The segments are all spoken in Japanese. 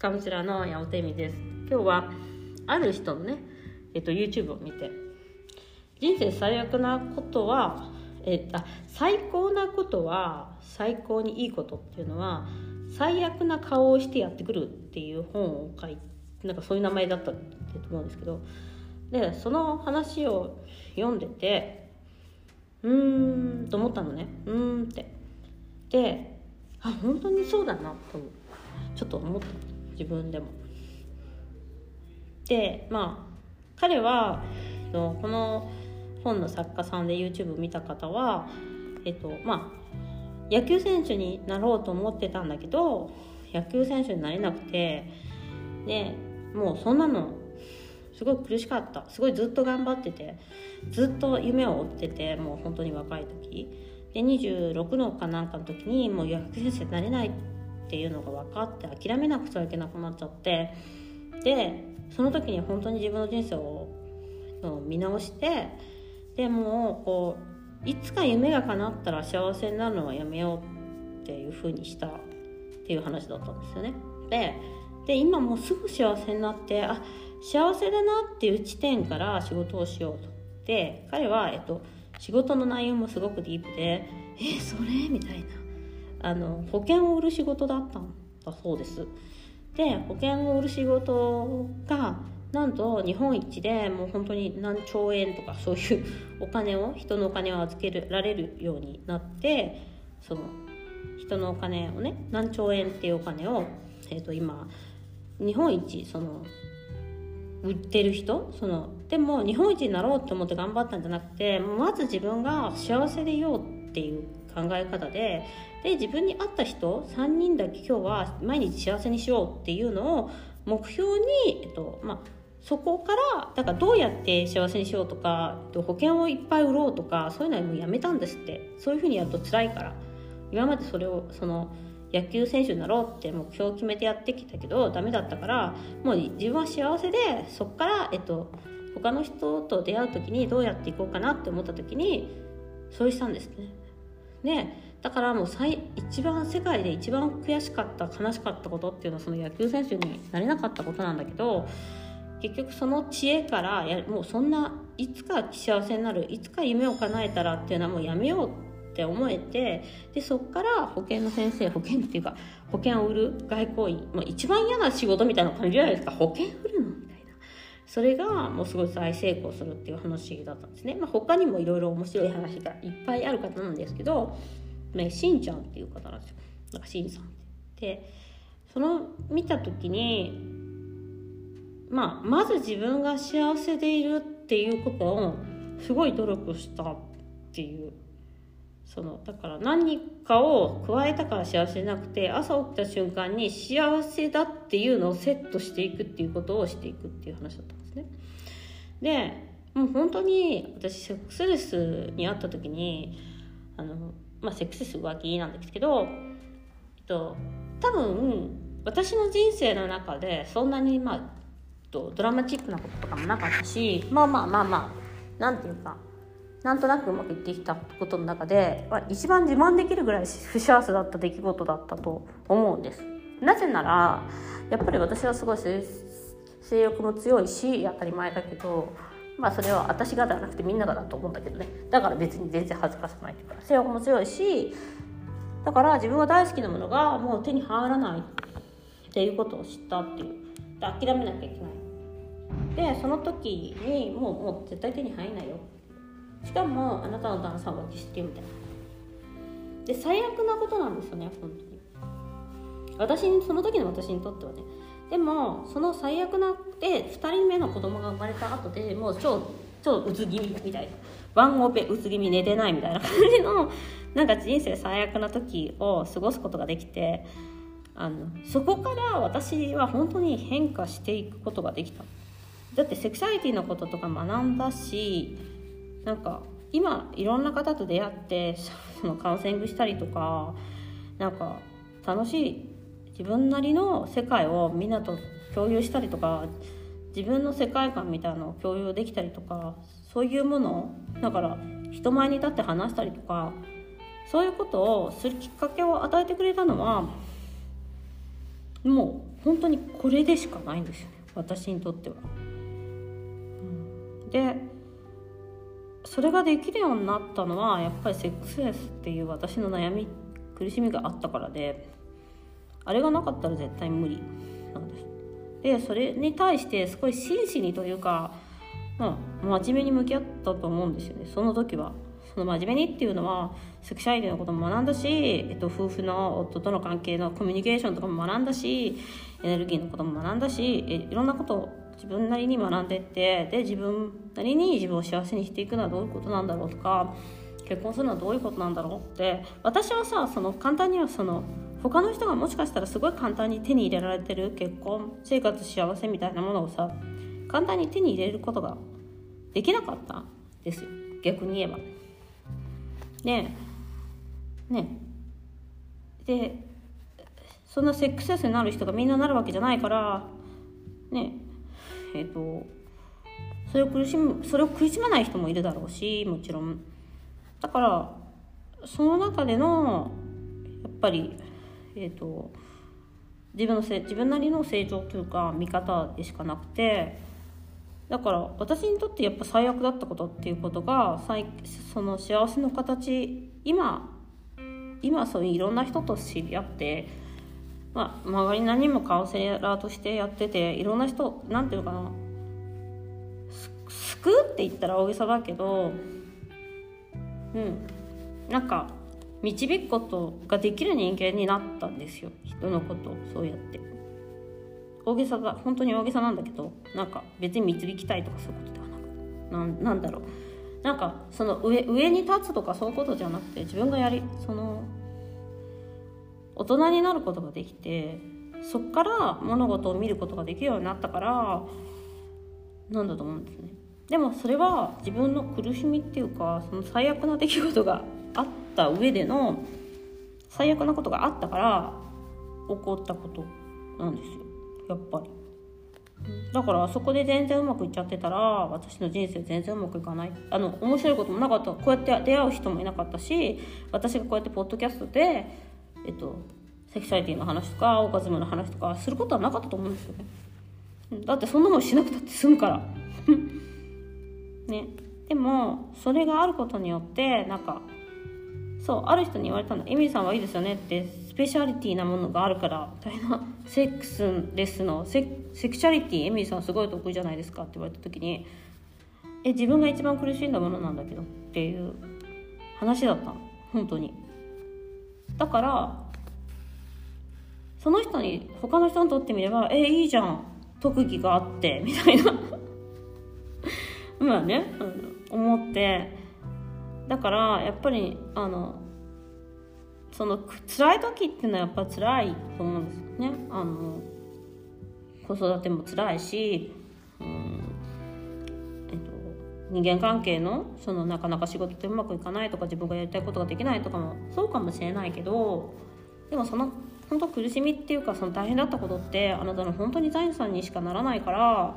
カウンセラーの八乙女です。今日はある人のね、えっと、YouTube を見て人生最悪なことはえあ最高なことは最高にいいことっていうのは最悪な顔をしてやってくるっていう本を書いてなんかそういう名前だったと思うんですけどでその話を読んでてうーんと思ったのね。うーんって。であ本当にそうだなとちょっと思った。自分でも。でまあ彼はこの本の作家さんで YouTube 見た方はえっとまあ野球選手になろうと思ってたんだけど野球選手になれなくてでもうそんなのすごい苦しかったすごいずっと頑張っててずっと夢を追っててもう本当に若い時で26のかなんかの時にもう野球選手になれないっていうのが分かって諦めなくちゃいけなくなっちゃってでその時に本当に自分の人生を見直してでもこういつか夢が叶ったら幸せになるのはやめようっていう風にしたっていう話だったんですよね。でで今もうすぐ幸せになってあ幸せだなっていう地点から仕事をしようと。で彼は、えっと、仕事の内容もすごくディープで「えそれ?」みたいなあの保険を売る仕事だったんだそうです。で保険を売る仕事がなんと日本一でもう本当に何兆円とかそういうお金を人のお金を預けられるようになってその人のお金をね何兆円っていうお金を、えー、と今日本一その売ってる人そのでも日本一になろうと思って頑張ったんじゃなくてまず自分が幸せでいようっていう考え方でで自分に合った人3人だけ今日は毎日幸せにしようっていうのを目標に、えっとまあ、そこからだからどうやって幸せにしようとかえっと保険をいっぱい売ろうとかそういうのはもうやめたんですって。そういうふうにやると辛いから。今までそれをその野球選手になろうって目標を決めてやってきたけどダメだったからもう自分は幸せでそこから、えっと、他の人と出会う時にどうやっていこうかなって思った時にそうしたんですね。ねだからもう最一番世界で一番悔しかった悲しかったことっていうのはその野球選手になれなかったことなんだけど結局その知恵からやもうそんないつか幸せになるいつか夢を叶えたらっていうのはもうやめようって思えてでそこから保険の先生保険っていうか保険を売る外交員、まあ、一番嫌な仕事みたいな感じじゃないですか。保険売るの？それがもうすごい大成功するっていう話だったんですね、まあ、他にもいろいろ面白い話がいっぱいある方なんですけどね、しんちゃんっていう方なんですよ。なんかしんさんって。でその見た時にまあまず自分が幸せでいるっていうことをすごい努力したっていう。そのだから何かを加えたから幸せじゃなくて朝起きた瞬間に幸せだっていうのをセットしていくっていうことをしていくっていう話だった。ですね。でもう本当に私セックスレスに会った時にあのまあ、セックスレス浮気なんですけど、えっと、多分私の人生の中でそんなに、まあ、ドラマチックなこととかもなかったしまあまあまあまあなんていうかなんとなくうまくいってきたことの中で、まあ、一番自慢できるぐらい不幸せだった出来事だったと思うんです。なぜならやっぱり私はすごい性欲も強いし当たり前だけどまあそれは私がではなくてみんながだと思うんだけどね。だから別に全然恥ずかしくないというか。性欲も強いしだから自分が大好きなものがもう手に入らないっていうことを知ったっていう。で諦めなきゃいけない。でその時にもうもう絶対手に入んないよ。しかもあなたの旦那さんは浮気してみたいな。で最悪なことなんですよね本当に。私にその時の私にとってはね。でもその最悪なで2人目の子供が生まれた後でもう超超うつ気味みたいな。ワンオペうつ気味寝てないみたいな感じのなんか人生最悪な時を過ごすことができてあのそこから私は本当に変化していくことができた。だってセクシャリティのこととか学んだしなんか今いろんな方と出会ってそのカウンセリングしたりとかなんか楽しい自分なりの世界をみんなと共有したりとか自分の世界観みたいなのを共有できたりとかそういうものだから人前に立って話したりとかそういうことをするきっかけを与えてくれたのはもう本当にこれでしかないんですよね私にとっては。でそれができるようになったのはやっぱりセックスレスっていう私の悩み苦しみがあったからであれがなかったら絶対無理なんです。でそれに対してすごい真摯にというか、まあ、真面目に向き合ったと思うんですよねその時は。その真面目にっていうのはセクシャリティのことも学んだし、えっと、夫婦の夫との関係のコミュニケーションとかも学んだしエネルギーのことも学んだしえいろんなことを自分なりに学んでってで自分なりに自分を幸せにしていくのはどういうことなんだろうとか結婚するのはどういうことなんだろうって私はさその簡単にはその他の人がもしかしたらすごい簡単に手に入れられてる結婚生活幸せみたいなものをさ簡単に手に入れることができなかったんですよ。逆に言えば。ねえ。ねえ。でそんなセックスレスになる人がみんななるわけじゃないからねえっ、とそれを苦しむそれを苦しまない人もいるだろうしもちろん。だからその中でのやっぱりえ、ー、と自分のせ自分なりの成長というか見方でしかなくてだから私にとってやっぱ最悪だったことっていうことがその幸せの形今今そういういろんな人と知り合ってまあ、周り何もカウンセラーとしてやってていろんな人なんていうかな救うって言ったら大げさだけどうんなんか導くことができる人間になったんですよ。人のことをそうやって。大げさだ本当に大げさなんだけどなんか別に導きたいとかそういうことではなくななんだろう。なんかその上上に立つとかそういうことじゃなくて自分がやりその大人になることができてそっから物事を見ることができるようになったからなんだと思うんですね。でもそれは自分の苦しみっていうかその最悪な出来事があった上での最悪なことがあったから起こったことなんですよ。やっぱり。だからそこで全然うまくいっちゃってたら私の人生全然うまくいかない。あの面白いこともなかった。こうやって出会う人もいなかったし私がこうやってポッドキャストでえっと、セクシャリティの話とかオーガズムの話とかすることはなかったと思うんですよね。だってそんなもんしなくたって済むから。ね。でもそれがあることによってなんかそうある人に言われたの「エミリーさんはいいですよね」ってスペシャリティなものがあるからみたいなセックスレスのセセクシャリティエミリーさんすごい得意じゃないですかって言われた時にえ自分が一番苦しんだものなんだけどっていう話だったの。本当に。だからその人に他の人にとってみれば「えいいじゃん。特技があって」みたいな。まあね、うん、思って。だからやっぱりあのその辛い時っていうのはやっぱ辛いと思うんですよね。あの子育ても辛いし、うんえっと、人間関係のそのなかなか仕事ってうまくいかないとか自分がやりたいことができないとかもそうかもしれないけどでもその本当苦しみっていうかその大変だったことってあなたの本当に財産にしかならないから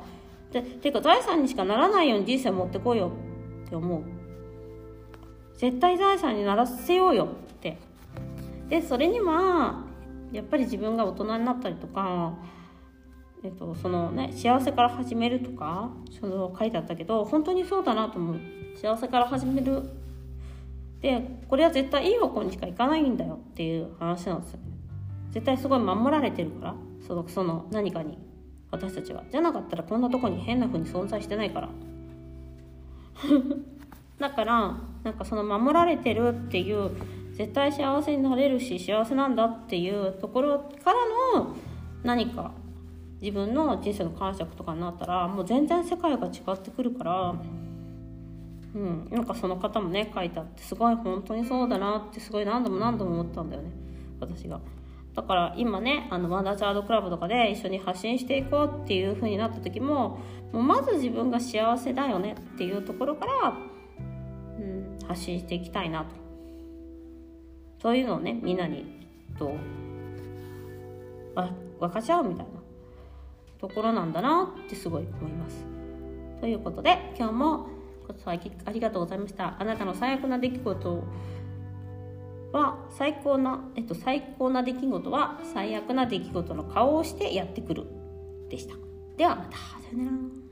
でていうか財産にしかならないように人生持ってこいよって思う。絶対財産にならせようよって。でそれにはやっぱり自分が大人になったりとかえっと、そのね幸せから始めるとかその書いてあったけど本当にそうだなと思う。幸せから始める。でこれは絶対いい方向にしか行かないんだよっていう話なんですよね。絶対すごい守られてるからそのその何かに。私たちは。じゃなかったらこんなとこに変な風に存在してないから。だからなんかその守られてるっていう絶対幸せになれるし幸せなんだっていうところからの何か自分の人生の解釈とかになったらもう全然世界が違ってくるからうんなんかその方もね書いてあってすごい本当にそうだなってすごい何度も何度も思ったんだよね私が。だから今ねあのワンダーチャードクラブとかで一緒に発信していこうっていう風になった時ももうまず自分が幸せだよねっていうところから、発信していきたいなと。そういうのをねみんなにと分かち合うみたいなところなんだなってすごい思います。ということで今日もご視聴ありがとうございました。あなたの最悪な出来事は最高な、えっと、最高な出来事は最悪な出来事の顔をしてやってくる。でした。ではまた。さよなら。